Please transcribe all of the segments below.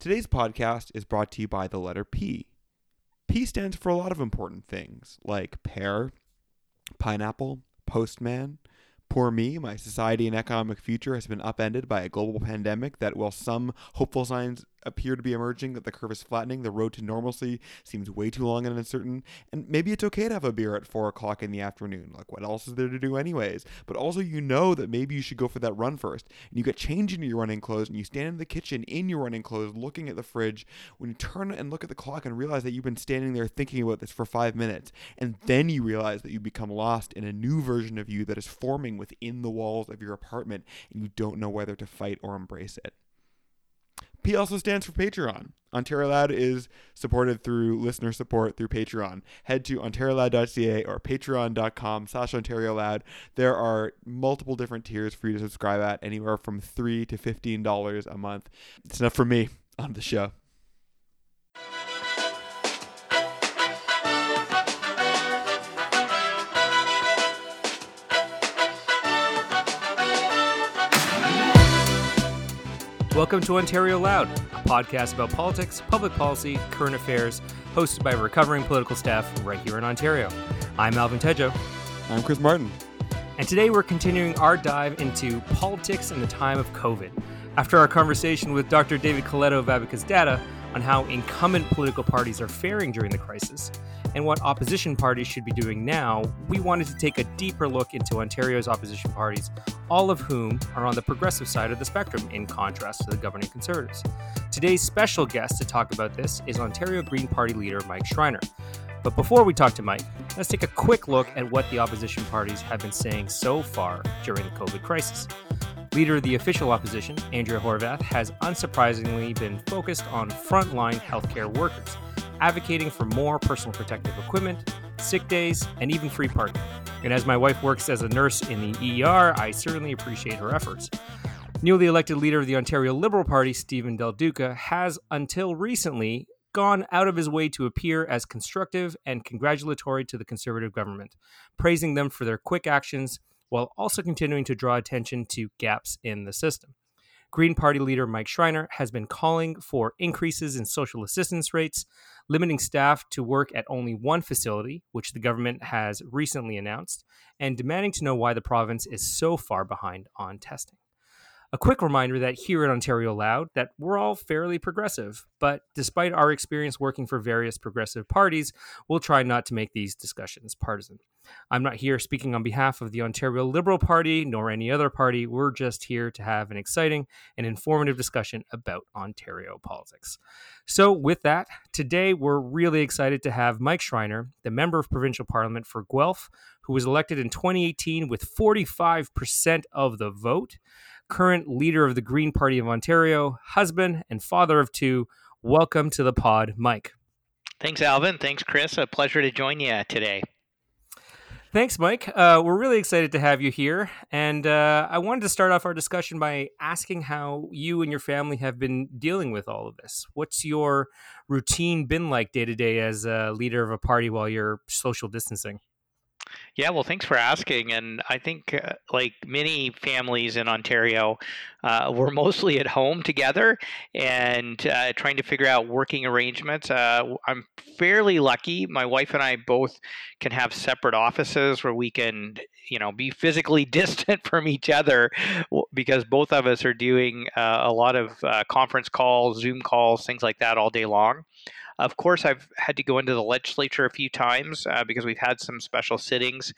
Today's podcast is brought to you by the letter P. P stands for a lot of important things like pear, pineapple, postman, Poor me, my society and economic future has been upended by a global pandemic that, while some hopeful signs appear to be emerging that the curve is flattening, the road to normalcy seems way too long and uncertain. And maybe it's okay to have a beer at four o'clock in the afternoon. Like, what else is there to do, anyways? But also, you know that maybe you should go for that run first. And you get changed into your running clothes and you stand in the kitchen in your running clothes looking at the fridge. When you turn and look at the clock and realize that you've been standing there thinking about this for five minutes. And then you realize that you become lost in a new version of you that is forming within the walls of your apartment and you don't know whether to fight or embrace it. P also stands for Patreon. Ontario Loud is supported through listener support through Patreon. Head to ontarioloud.ca or patreon.com slash Ontario. There are multiple different tiers for you to subscribe at, anywhere from 3 to $15 a month. It's enough for me on the show. Welcome to Ontario Loud, a podcast about politics, public policy, current affairs, hosted by recovering political staff right here in Ontario. I'm Alvin Tedjo. I'm Chris Martin. And today we're continuing our dive into politics in the time of COVID. After our conversation with Dr. David Coletto of Abacus Data on how incumbent political parties are faring during the crisis, and what opposition parties should be doing now, we wanted to take a deeper look into Ontario's opposition parties, all of whom are on the progressive side of the spectrum in contrast to the governing Conservatives. Today's special guest to talk about this is Ontario Green Party leader Mike Schreiner. But before we talk to Mike, let's take a quick look at what the opposition parties have been saying so far during the COVID crisis. Leader of the official opposition, Andrea Horwath, has unsurprisingly been focused on frontline healthcare workers advocating for more personal protective equipment, sick days, and even free parking. And as my wife works as a nurse in the ER, I certainly appreciate her efforts. Newly elected leader of the Ontario Liberal Party, Stephen Del Duca, has until recently gone out of his way to appear as constructive and congratulatory to the Conservative government, praising them for their quick actions while also continuing to draw attention to gaps in the system. Green Party leader Mike Schreiner has been calling for increases in social assistance rates, limiting staff to work at only one facility, which the government has recently announced, and demanding to know why the province is so far behind on testing. A quick reminder that here at Ontario Loud that we're all fairly progressive, but despite our experience working for various progressive parties, we'll try not to make these discussions partisan. I'm not here speaking on behalf of the Ontario Liberal Party nor any other party. We're just here to have an exciting and informative discussion about Ontario politics. So, with that, today we're really excited to have Mike Schreiner, the member of provincial parliament for Guelph, who was elected in 2018 with 45% of the vote current leader of the Green Party of Ontario, husband, and father of two. Welcome to the pod, Mike. Thanks, Alvin. Thanks, Chris. A pleasure to join you today. Thanks, Mike. Uh, we're really excited to have you here. And uh, I wanted to start off our discussion by asking how you and your family have been dealing with all of this. What's your routine been like day to day as a leader of a party while you're social distancing? Yeah, well, thanks for asking. And I think, uh, like many families in Ontario, uh, we're mostly at home together and uh, trying to figure out working arrangements. Uh, I'm fairly lucky. My wife and I both can have separate offices where we can, you know, be physically distant from each other because both of us are doing uh, a lot of uh, conference calls, Zoom calls, things like that all day long. Of course, I've had to go into the legislature a few times uh, because we've had some special sittings,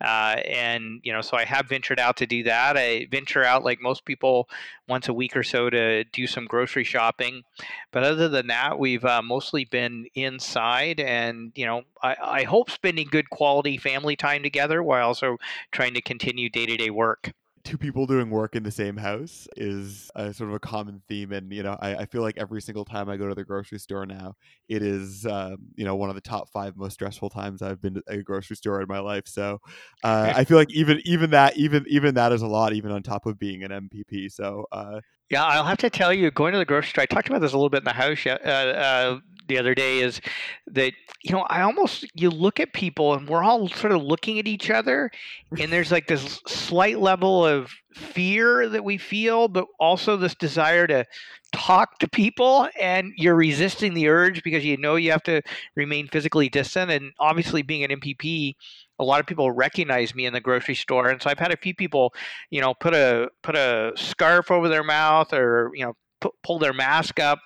uh, and you know, so I have ventured out to do that. I venture out like most people once a week or so to do some grocery shopping, but other than that, we've uh, mostly been inside, and you know, I, I hope spending good quality family time together while also trying to continue day to day work two people doing work in the same house is a sort of a common theme. And you know I, I feel like every single time i go to the grocery store now it is um, you know one of the top five most stressful times i've been to a grocery store in my life. So uh, i feel like even even that even even that is a lot even on top of being an mpp so uh, yeah i'll have to tell you going to the grocery store i talked about this a little bit in the house uh, uh the other day is that you know I almost you look at people and we're all sort of looking at each other, and there's like this slight level of fear that we feel, but also this desire to talk to people, and you're resisting the urge because you know you have to remain physically distant. And obviously, being an MPP, a lot of people recognize me in the grocery store, and so I've had a few people, you know, put a put a scarf over their mouth or you know pull their mask up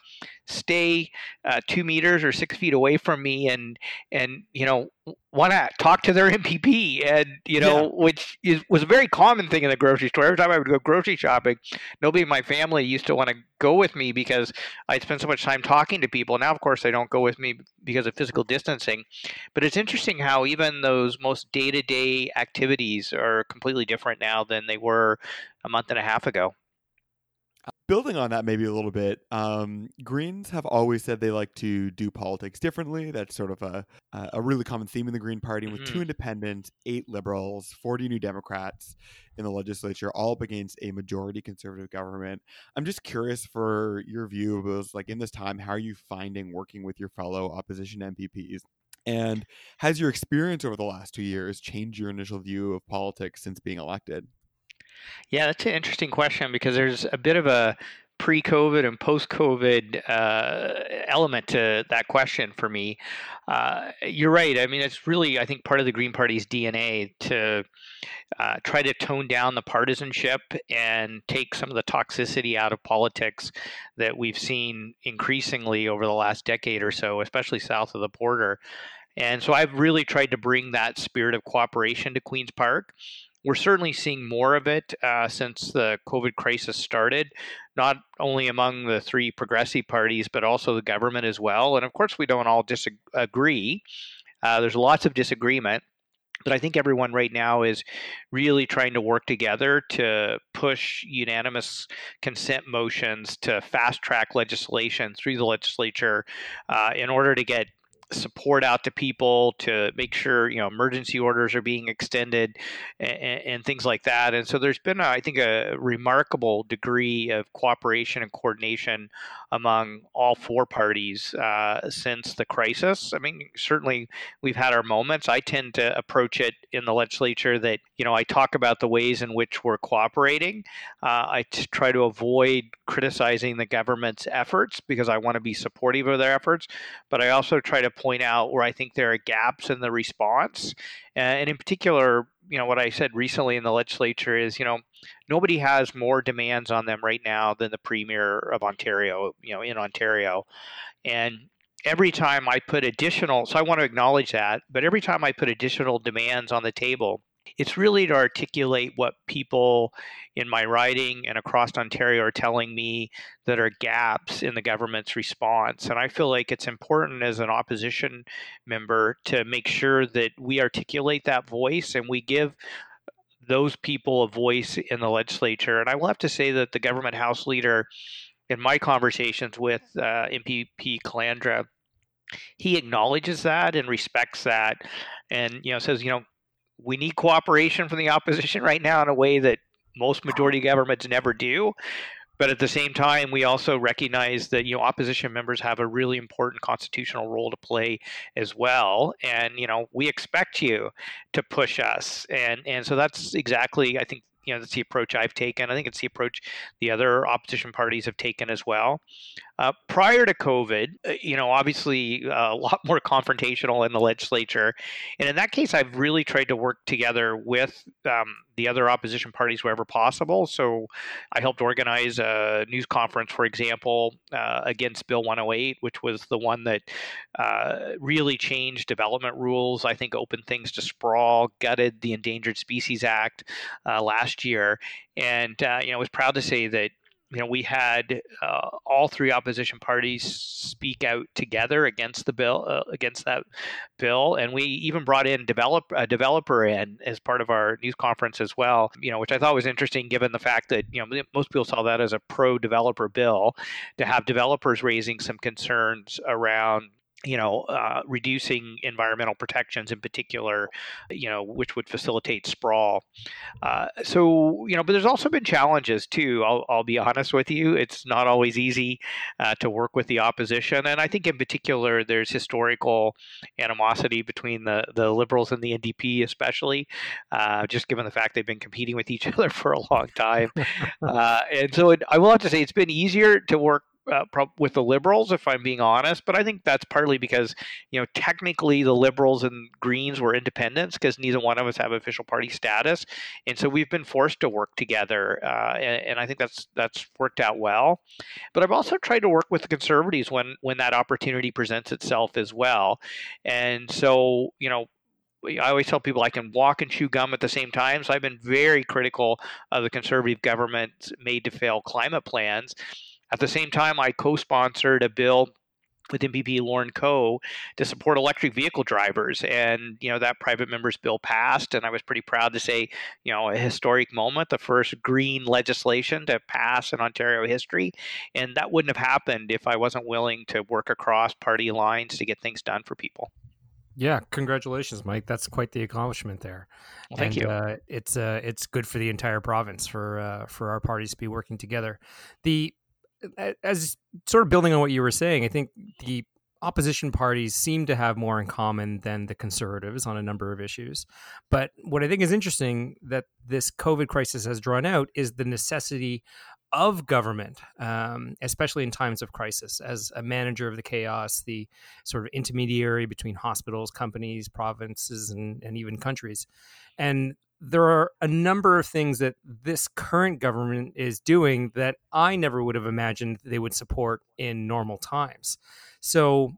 stay uh, two meters or six feet away from me and and you know want to talk to their MPP and you know yeah. which is, was a very common thing in the grocery store. Every time I would go grocery shopping nobody in my family used to want to go with me because I'd spend so much time talking to people. Now of course they don't go with me because of physical distancing. But it's interesting how even those most day-to-day activities are completely different now than they were a month and a half ago building on that maybe a little bit um, greens have always said they like to do politics differently that's sort of a, a really common theme in the green party mm-hmm. with two mm-hmm. independents eight liberals 40 new democrats in the legislature all up against a majority conservative government i'm just curious for your view of those like in this time how are you finding working with your fellow opposition mpps and has your experience over the last two years changed your initial view of politics since being elected yeah, that's an interesting question because there's a bit of a pre-COVID and post-COVID uh, element to that question for me. Uh, you're right. I mean, it's really, I think, part of the Green Party's DNA to uh, try to tone down the partisanship and take some of the toxicity out of politics that we've seen increasingly over the last decade or so, especially south of the border. And so I've really tried to bring that spirit of cooperation to Queen's Park. We're certainly seeing more of it uh, since the COVID crisis started, not only among the three progressive parties, but also the government as well. And of course, we don't all disagree. Uh, there's lots of disagreement. But I think everyone right now is really trying to work together to push unanimous consent motions to fast track legislation through the legislature uh, in order to get support out to people to make sure you know emergency orders are being extended and, and, things like that. And so there's been a, I think a remarkable degree of cooperation and coordination among all four parties uh, since the crisis. I mean certainly we've had our moments. I tend to approach it in the legislature that you know i talk about the ways in which we're cooperating. Uh, I t- try to avoid criticizing the government's efforts because i want to be supportive of their efforts but i also try to point out where I think there are gaps in the response. And in particular, you know, what I said recently in the legislature is, you know, nobody has more demands on them right now than the Premier of Ontario, you know, in Ontario. And every time I put additional, so I want to acknowledge that, but every time I put additional demands on the table, it's really to articulate what people in my writing and across Ontario are telling me that are gaps in the government's response. And I feel like it's important as an opposition member to make sure that we articulate that voice and we give those people a voice in the legislature. And I will have to say that the government House leader, in my conversations with uh, MPP Calandra, he acknowledges that and respects that and you know says you know we need cooperation from the opposition right now in a way that most majority governments never do. But at the same time, we also recognize that you know opposition members have a really important constitutional role to play as well, and you know we expect you to push us, and and so that's exactly I think you know that's the approach I've taken. I think it's the approach the other opposition parties have taken as well. Uh, prior to COVID, uh, you know, obviously uh, a lot more confrontational in the legislature, and in that case, I've really tried to work together with um, the other opposition parties wherever possible. So, I helped organize a news conference, for example, uh, against Bill 108, which was the one that uh, really changed development rules. I think opened things to sprawl, gutted the Endangered Species Act uh, last year, and you know, I was proud to say that you know, we had uh, all three opposition parties speak out together against the bill, uh, against that bill, and we even brought in develop a developer in as part of our news conference as well. You know, which I thought was interesting, given the fact that you know most people saw that as a pro-developer bill, to have developers raising some concerns around you know, uh, reducing environmental protections in particular, you know, which would facilitate sprawl. Uh, so, you know, but there's also been challenges too. I'll, I'll be honest with you. It's not always easy uh, to work with the opposition. And I think in particular, there's historical animosity between the, the Liberals and the NDP, especially, uh, just given the fact they've been competing with each other for a long time. Uh, and so it, I will have to say it's been easier to work uh, with the liberals, if I'm being honest. But I think that's partly because, you know, technically the liberals and Greens were independents because neither one of us have official party status, and so we've been forced to work together. Uh, and, and, I think that's that's worked out well. But I've also tried to work with the Conservatives when when that opportunity presents itself as well. And so, you know, I always tell people I can walk and chew gum at the same time. So I've been very critical of the conservative government's made to fail climate plans. At the same time, I co sponsored a bill with MPP Lorne Coe to support electric vehicle drivers. And, you know, that private member's bill passed. And I was pretty proud to say, you know, a historic moment, the first green legislation to pass in Ontario history. And that wouldn't have happened if I wasn't willing to work across party lines to get things done for people. Yeah, congratulations, Mike. That's quite the accomplishment there. Well, thank and, you. Uh, it's uh, it's good for the entire province for uh, for our parties to be working together. The as sort of building on what you were saying, I think the opposition parties seem to have more in common than the conservatives on a number of issues. But what I think is interesting that this COVID crisis has drawn out is the necessity of government, um, especially in times of crisis, as a manager of the chaos, the sort of intermediary between hospitals, companies, provinces, and, and even countries. And there are a number of things that this current government is doing that I never would have imagined they would support in normal times. So,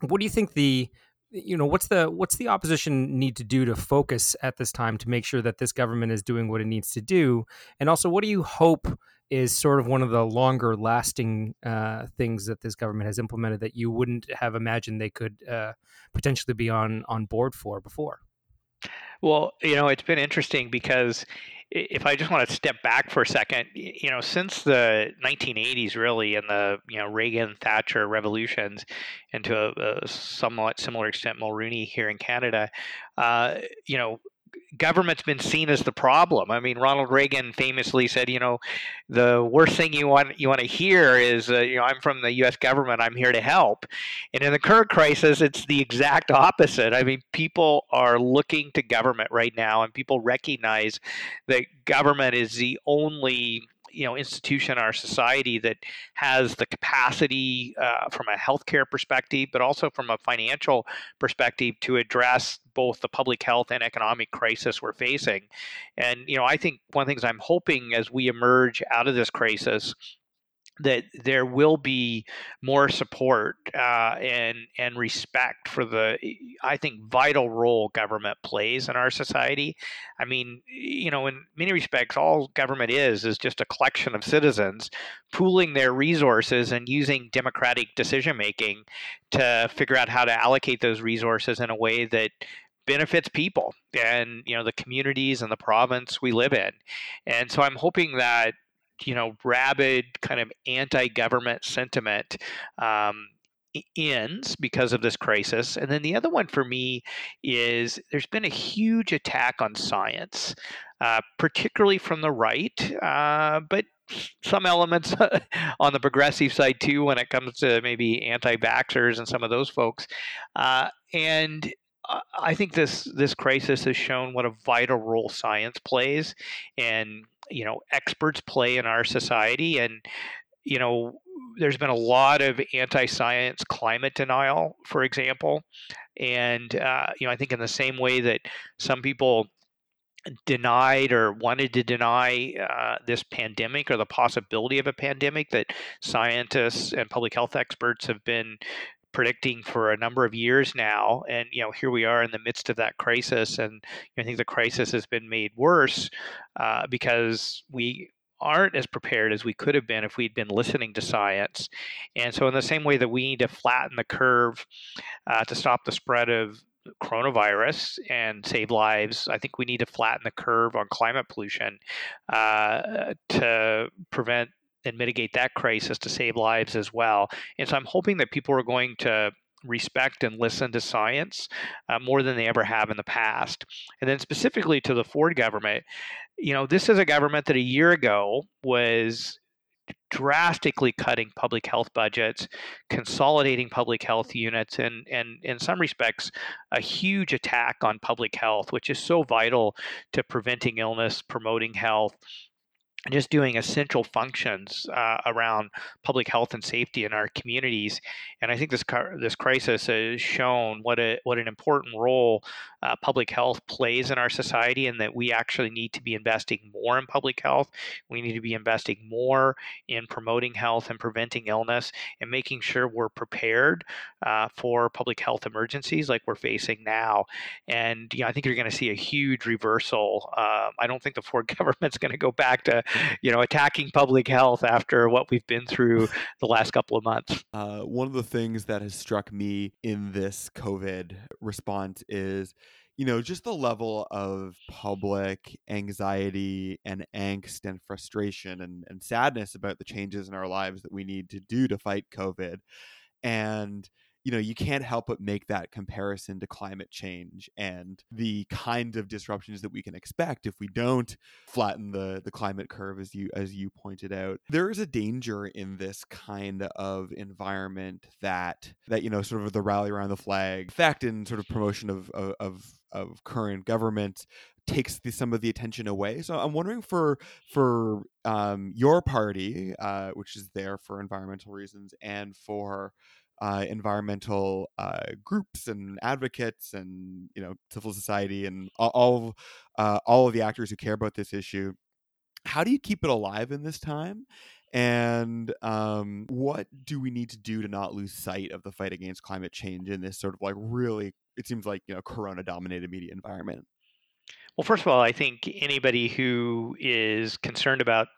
what do you think the you know what's the what's the opposition need to do to focus at this time to make sure that this government is doing what it needs to do and also what do you hope is sort of one of the longer lasting uh, things that this government has implemented that you wouldn't have imagined they could uh, potentially be on on board for before well, you know, it's been interesting because if I just want to step back for a second, you know, since the 1980s, really, and the you know Reagan Thatcher revolutions, and to a, a somewhat similar extent Mulroney here in Canada, uh, you know, government's been seen as the problem. I mean, Ronald Reagan famously said, you know, the worst thing you want you want to hear is, uh, you know, I'm from the U.S. government. I'm here to help. And in the current crisis, it's the exact opposite. I mean, people are looking to government right now, and people recognize that government is the only you know institution in our society that has the capacity uh, from a healthcare perspective, but also from a financial perspective to address both the public health and economic crisis we're facing. And you know, I think one of the things I'm hoping as we emerge out of this crisis that there will be more support uh, and and respect for the I think vital role government plays in our society. I mean, you know, in many respects, all government is is just a collection of citizens pooling their resources and using democratic decision making to figure out how to allocate those resources in a way that benefits people and you know the communities and the province we live in and so i'm hoping that you know rabid kind of anti-government sentiment um, ends because of this crisis. And then the other one for me is there's been a huge attack on science, uh, particularly from the right, uh, but some elements on the progressive side too when it comes to maybe anti-vaxxers and some of those folks. Uh, and I think this this crisis has shown what a vital role science plays, and you know experts play in our society and you know there's been a lot of anti-science climate denial for example and uh, you know i think in the same way that some people denied or wanted to deny uh, this pandemic or the possibility of a pandemic that scientists and public health experts have been predicting for a number of years now and you know here we are in the midst of that crisis and i think the crisis has been made worse uh, because we aren't as prepared as we could have been if we'd been listening to science and so in the same way that we need to flatten the curve uh, to stop the spread of coronavirus and save lives. I think we need to flatten the curve on climate pollution uh, to prevent and mitigate that crisis to save lives as well. And so I'm hoping that people are going to respect and listen to science uh, more than they ever have in the past. And then specifically to the Ford government, you know, this is a government that a year ago was drastically cutting public health budgets, consolidating public health units, and, and in some respects, a huge attack on public health, which is so vital to preventing illness, promoting health, just doing essential functions uh, around public health and safety in our communities. And I think this this crisis has shown what a what an important role uh, public health plays in our society, and that we actually need to be investing more in public health. We need to be investing more in promoting health and preventing illness, and making sure we're prepared uh, for public health emergencies like we're facing now. And you know, I think you're going to see a huge reversal. Um, I don't think the Ford government's going to go back to you know, attacking public health after what we've been through the last couple of months. Uh, one of the things that has struck me in this COVID response is, you know, just the level of public anxiety and angst and frustration and, and sadness about the changes in our lives that we need to do to fight COVID. And you know you can't help but make that comparison to climate change and the kind of disruptions that we can expect if we don't flatten the the climate curve as you as you pointed out there is a danger in this kind of environment that that you know sort of the rally around the flag effect and sort of promotion of of of current government takes the, some of the attention away. So I'm wondering for for um, your party, uh, which is there for environmental reasons, and for uh, environmental uh, groups and advocates and you know civil society and all all, uh, all of the actors who care about this issue. How do you keep it alive in this time? And um, what do we need to do to not lose sight of the fight against climate change in this sort of like really, it seems like, you know, corona dominated media environment? Well, first of all, I think anybody who is concerned about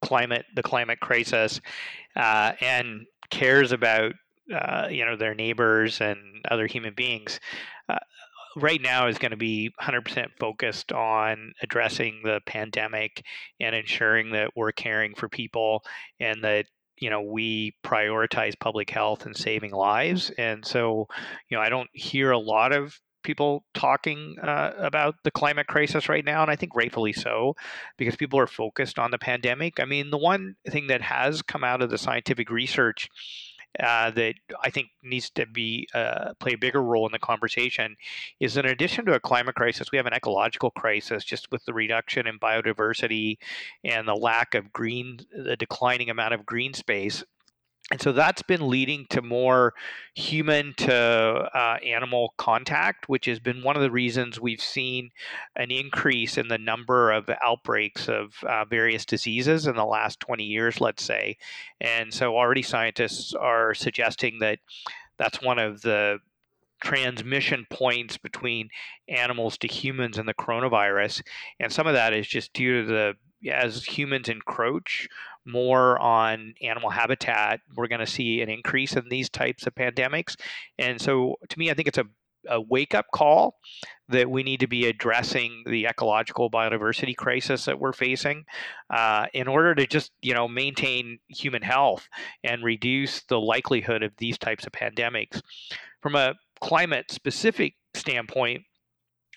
climate, the climate crisis, uh, and cares about uh, you know their neighbors and other human beings uh, right now is going to be 100% focused on addressing the pandemic and ensuring that we're caring for people and that you know we prioritize public health and saving lives and so you know i don't hear a lot of people talking uh, about the climate crisis right now, and I think rightfully so, because people are focused on the pandemic. I mean, the one thing that has come out of the scientific research uh, that I think needs to be uh, play a bigger role in the conversation is in addition to a climate crisis, we have an ecological crisis just with the reduction in biodiversity and the lack of green, the declining amount of green space and so that's been leading to more human to uh, animal contact, which has been one of the reasons we've seen an increase in the number of outbreaks of uh, various diseases in the last 20 years, let's say. And so already scientists are suggesting that that's one of the transmission points between animals to humans and the coronavirus. And some of that is just due to the as humans encroach more on animal habitat, we're going to see an increase in these types of pandemics. And so, to me, I think it's a, a wake up call that we need to be addressing the ecological biodiversity crisis that we're facing uh, in order to just you know maintain human health and reduce the likelihood of these types of pandemics. From a climate specific standpoint,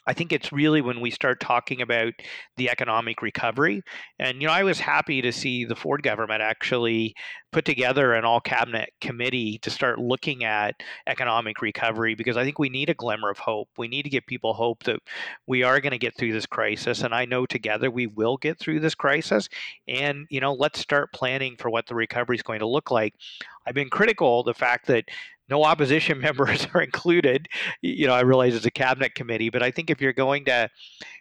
I think it's really when we start talking about the economic recovery. And, you know, I was happy to see the Ford government actually put together an all cabinet committee to start looking at economic recovery because I think we need a glimmer of hope. We need to give people hope that we are going to get through this crisis. And I know together we will get through this crisis. And, you know, let's start planning for what the recovery is going to look like. I've been critical of the fact that no opposition members are included. You know, I realize it's a cabinet committee, but I think if you're going to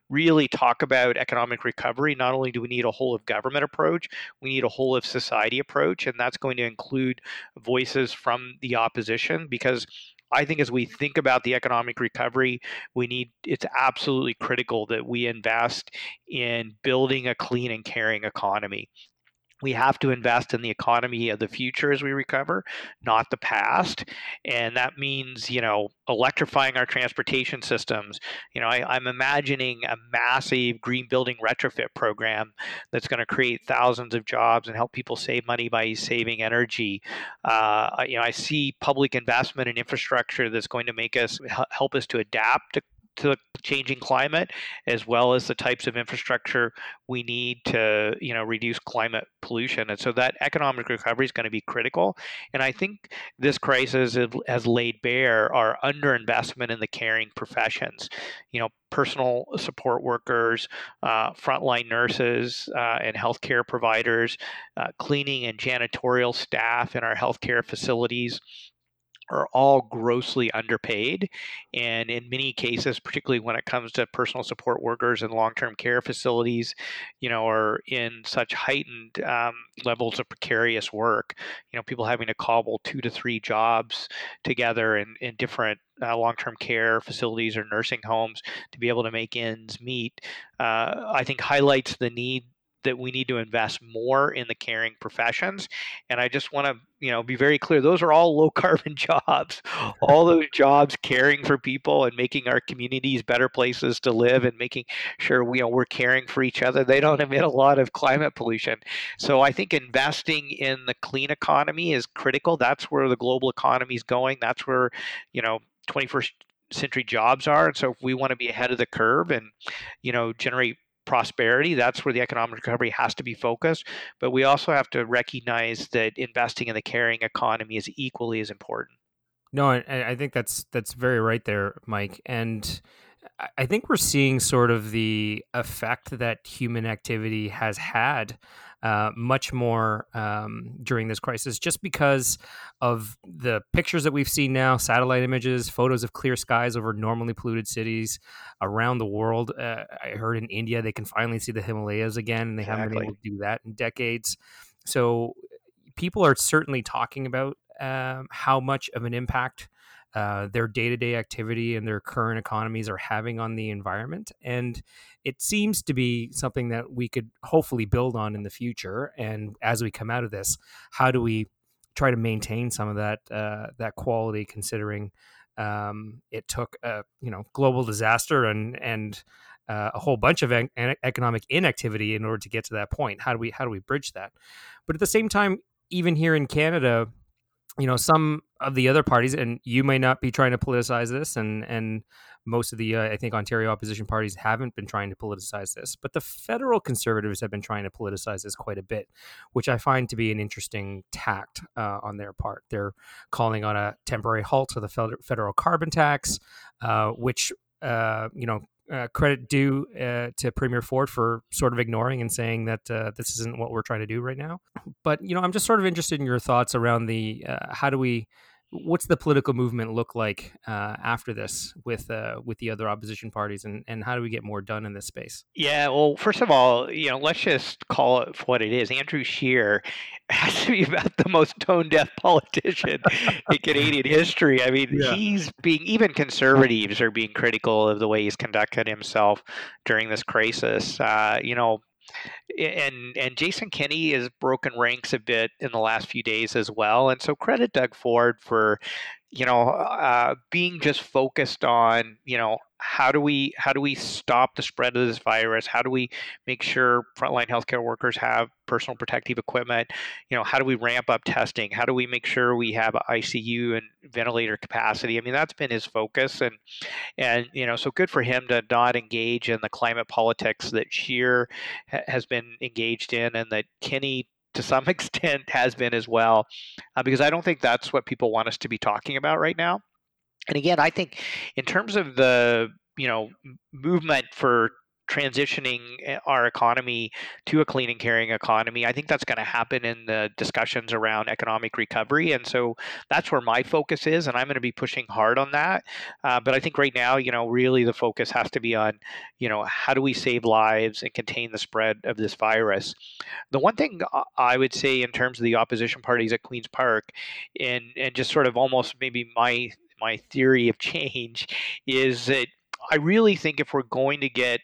really talk about economic recovery, not only do we need a whole of government approach, we need a whole of society approach, and that's going to include voices from the opposition because I think as we think about the economic recovery, we need it's absolutely critical that we invest in building a clean and caring economy we have to invest in the economy of the future as we recover, not the past. And that means, you know, electrifying our transportation systems. You know, I, am I'm imagining a massive green building retrofit program that's going to create thousands of jobs and help people save money by saving energy. Uh, you know, I see public investment in infrastructure that's going to make us help us to adapt to to the changing climate as well as the types of infrastructure we need to you know reduce climate pollution. And so that economic recovery is going to be critical. And i think this crisis has laid bare our underinvestment in the caring professions you know personal support workers uh, frontline nurses uh, and healthcare providers uh, cleaning and janitorial staff in our healthcare facilities are all grossly underpaid. And in many cases, particularly when it comes to personal support workers and long term care facilities, you know, are in such heightened um, levels of precarious work. You know, people having to cobble two to three jobs together in, in different uh, long-term care facilities or nursing homes to be able to make ends meet, uh, I think highlights the need that we need to invest more in the caring professions and i just want to you know be very clear those are all low carbon jobs. All those jobs caring for people and making our communities better places to live and making sure we you know we're caring for each other they don't emit a lot of climate pollution. So i think investing in the clean economy is critical. That's where the global economy is going. That's where you know 21st century jobs are. And so if we want to be ahead of the curve and you know generate prosperity. That's where the economic recovery has to be focused. But we also have to recognize that investing in the caring economy is equally as important. No, I, I think that's that's very right there, Mike. And I think we're seeing sort of the effect that human activity has had uh, much more um, during this crisis, just because of the pictures that we've seen now, satellite images, photos of clear skies over normally polluted cities around the world. Uh, I heard in India they can finally see the Himalayas again, and they exactly. haven't been able to do that in decades. So people are certainly talking about um, how much of an impact uh, their day-to-day activity and their current economies are having on the environment and it seems to be something that we could hopefully build on in the future. And as we come out of this how do we try to maintain some of that uh, that quality considering um, it took a you know global disaster and and uh, a whole bunch of en- economic inactivity in order to get to that point? How do we how do we bridge that? But at the same time even here in Canada you know some of the other parties and you may not be trying to politicize this and and most of the uh, i think ontario opposition parties haven't been trying to politicize this but the federal conservatives have been trying to politicize this quite a bit which i find to be an interesting tact uh, on their part. They're calling on a temporary halt to the federal carbon tax uh, which uh, you know uh, credit due uh, to Premier Ford for sort of ignoring and saying that uh, this isn't what we're trying to do right now. But you know, I'm just sort of interested in your thoughts around the uh, how do we what's the political movement look like uh, after this with uh, with the other opposition parties, and, and how do we get more done in this space? Yeah, well, first of all, you know, let's just call it what it is. Andrew Scheer has to be about the most tone deaf politician in Canadian history. I mean, yeah. he's being even conservatives are being critical of the way he's conducted himself during this crisis. Uh, you know, and and Jason Kenney has broken ranks a bit in the last few days as well. And so credit Doug Ford for, you know, uh, being just focused on you know how do we how do we stop the spread of this virus? How do we make sure frontline healthcare workers have personal protective equipment? You know, how do we ramp up testing? How do we make sure we have ICU and ventilator capacity? I mean, that's been his focus, and and you know, so good for him to not engage in the climate politics that Scheer ha- has been engaged in, and that Kenney to some extent has been as well, uh, because I don't think that's what people want us to be talking about right now. And again, I think in terms of the you know movement for transitioning eh, our economy to a clean and caring economy. I think that's going to happen in the discussions around economic recovery. And so that's where my focus is. And I'm going to be pushing hard on that. Uh, but I think right now, you know, really the focus has to be on, you know, how do we save lives and contain the spread of this virus? The one thing I would say in terms of the opposition parties at Queen's Park and, and just sort of almost maybe my my theory of change is that I really think if we're going to get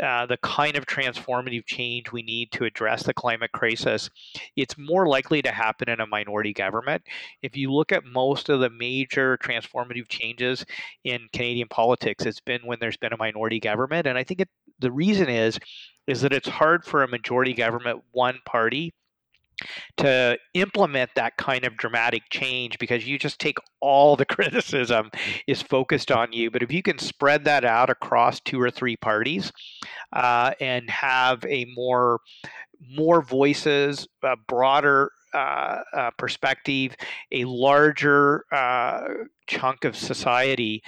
uh, the kind of transformative change we need to address the climate crisis, it's more likely to happen in a minority government. If you look at most of the major transformative changes in Canadian politics, it's been when there's been a minority government, and I think it, the reason is is that it's hard for a majority government, one party, to implement that kind of dramatic change because you just take all the criticism is focused on you. But if you can spread that out across two or three parties uh, and have a more more voices, a broader uh, uh, perspective, a larger uh, chunk of society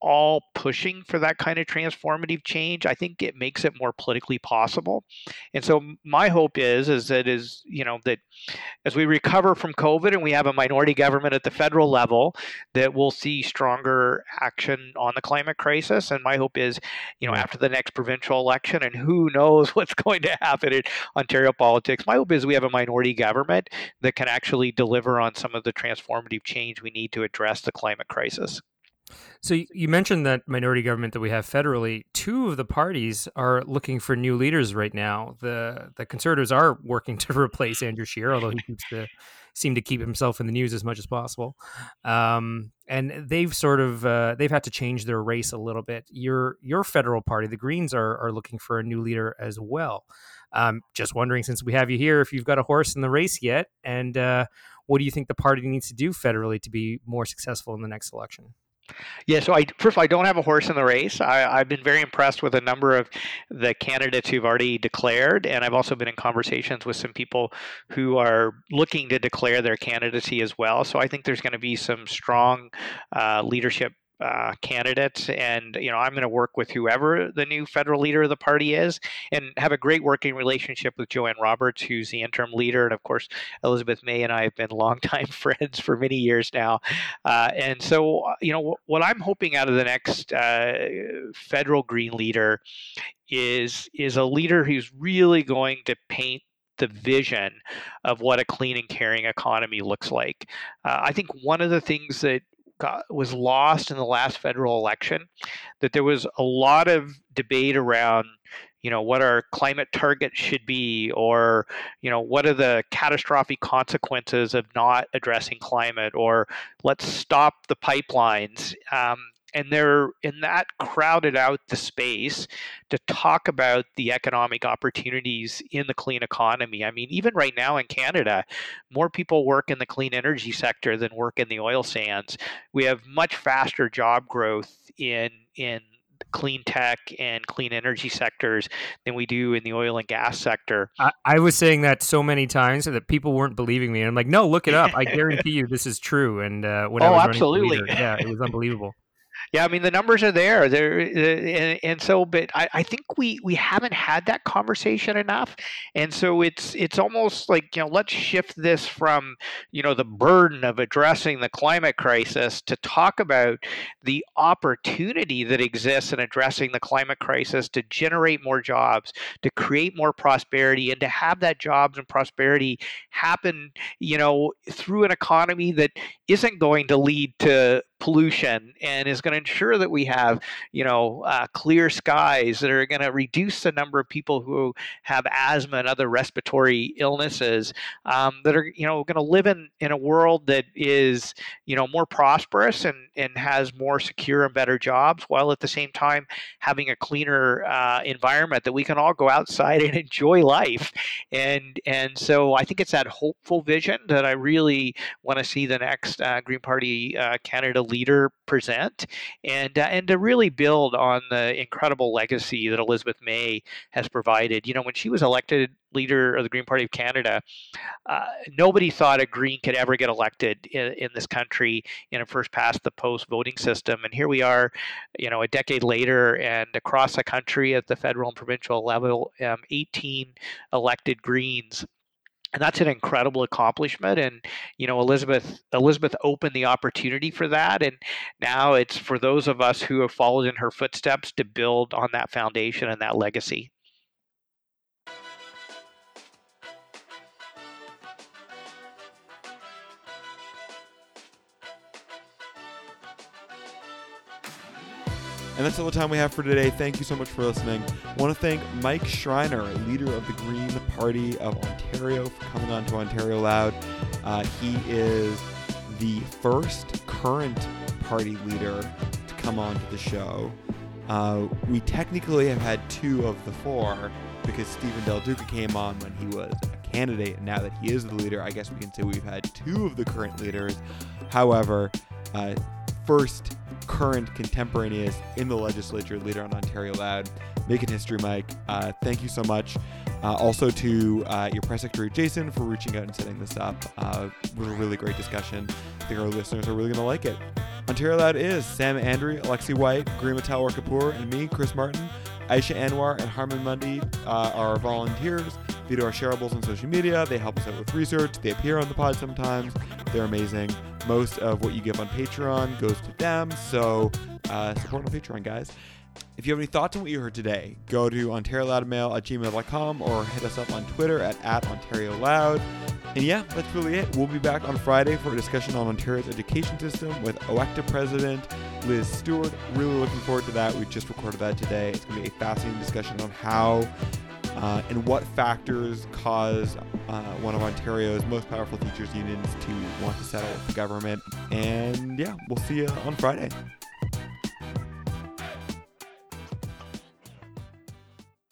all pushing for that kind of transformative change, I think it makes it more politically possible. And so my hope is is that is you know that as we recover from COVID and we have a minority government at the federal level, that we'll see stronger action on the climate crisis. And my hope is, you know, after the next provincial election, and who knows what's going to happen in Ontario politics, my hope is we have a minority government that can actually deliver on some of the transformative change we need to address the climate crisis. So you mentioned that minority government that we have federally. Two of the parties are looking for new leaders right now. The the Conservatives are working to replace Andrew Scheer, although he keeps to seem to keep himself in the news as much as possible. Um, and they've sort of uh, they've had to change their race a little bit. Your your federal party, the Greens, are are looking for a new leader as well. Um, just wondering, since we have you here, if you've got a horse in the race yet, and uh, what do you think the party needs to do federally to be more successful in the next election? Yeah, so I first of all, I don't have a horse in the race. I, have been very impressed with a number of the candidates who've already declared, and I've also been in conversations with some people who are looking to declare their candidacy as well. So I think there's going to be some strong uh, leadership uh, candidates, and you know I'm going to work with whoever the new federal leader of the party is, and have a great working relationship with Jo-Ann Roberts, who's the interim leader, and of course Elizabeth May and I have been longtime friends for many years now, uh, and so uh, you know what I'm hoping out of the next uh, federal Green leader is is a leader who's really going to paint the vision of what a clean and caring economy looks like. Uh, I think one of the things that got, was lost in the last federal election that there was a lot of debate around you know what our climate targets should be or you know what are the catastrophic consequences of not addressing climate or let's stop the pipelines. Um, and they're in that crowded out the space to talk about the economic opportunities in the clean economy. I mean, even right now in Canada, more people work in the clean energy sector than work in the oil sands. We have much faster job growth in in clean tech and clean energy sectors than we do in the oil and gas sector. I, I was saying that so many times that people weren't believing me. And I'm like, no, look it up. I guarantee you this is true. And uh, when oh, I was absolutely. Leader, yeah, it was unbelievable. Yeah, I mean the numbers are there. There, uh, and, and so, but I, I think we we haven't had that conversation enough, and so it's it's almost like you know let's shift this from you know the burden of addressing the climate crisis to talk about the opportunity that exists in addressing the climate crisis to generate more jobs, to create more prosperity, and to have that jobs and prosperity happen, you know, through an economy that isn't going to lead to pollution and is going to ensure that we have you know uh, clear skies that are going to reduce the number of people who have asthma and other respiratory illnesses um, that are you know going to live in in a world that is you know more prosperous and and has more secure and better jobs while at the same time having a cleaner uh, environment that we can all go outside and enjoy life. And and so I think it's that hopeful vision that I really want to see the next uh, Green Party uh, Canada leader present and uh, and to really build on the incredible legacy that Elizabeth May has provided. You know, when she was elected leader of the Green Party of Canada, uh, nobody thought a Green could ever get elected in, in this country in a first past the post voting system. And here we are, you know, a decade later, and across the country at the federal and provincial level, um, 18 elected Greens and that's an incredible accomplishment and you know elizabeth elizabeth opened the opportunity for that and now it's for those of us who have followed in her footsteps to build on that foundation and that legacy And that's all the time we have for today. Thank you so much for listening. I want to thank Mike Schreiner, leader of the Green Party of Ontario, for coming on to Ontario Loud. Uh, he is the first current party leader to come on to the show. Uh, we technically have had two of the four because Stephen Del Duca came on when he was a candidate, and now that he is the leader, I guess we can say we've had two of the current leaders. However, uh, first current contemporaneous in the legislature leader on Ontario Loud, making history, Mike. Uh, thank you so much. Uh, also to uh, your press secretary Jason for reaching out and setting this up. Uh, was a really great discussion. I think our listeners are really going to like it. Ontario Loud is Sam Andrew, Alexi White, Garima Talwar Kapoor, and me, Chris Martin. Aisha Anwar and Harman Mundy uh, are our volunteers. They do our shareables on social media. They help us out with research. They appear on the pod sometimes. They're amazing. Most of what you give on Patreon goes to them. So uh, support on Patreon, guys. If you have any thoughts on what you heard today, go to OntarioLoudMail at gmail.com or hit us up on Twitter at, at OntarioLoud. And yeah, that's really it. We'll be back on Friday for a discussion on Ontario's education system with OECTA President Liz Stewart. Really looking forward to that. We just recorded that today. It's going to be a fascinating discussion on how uh, and what factors cause uh, one of Ontario's most powerful teachers unions to want to settle with the government. And yeah, we'll see you on Friday.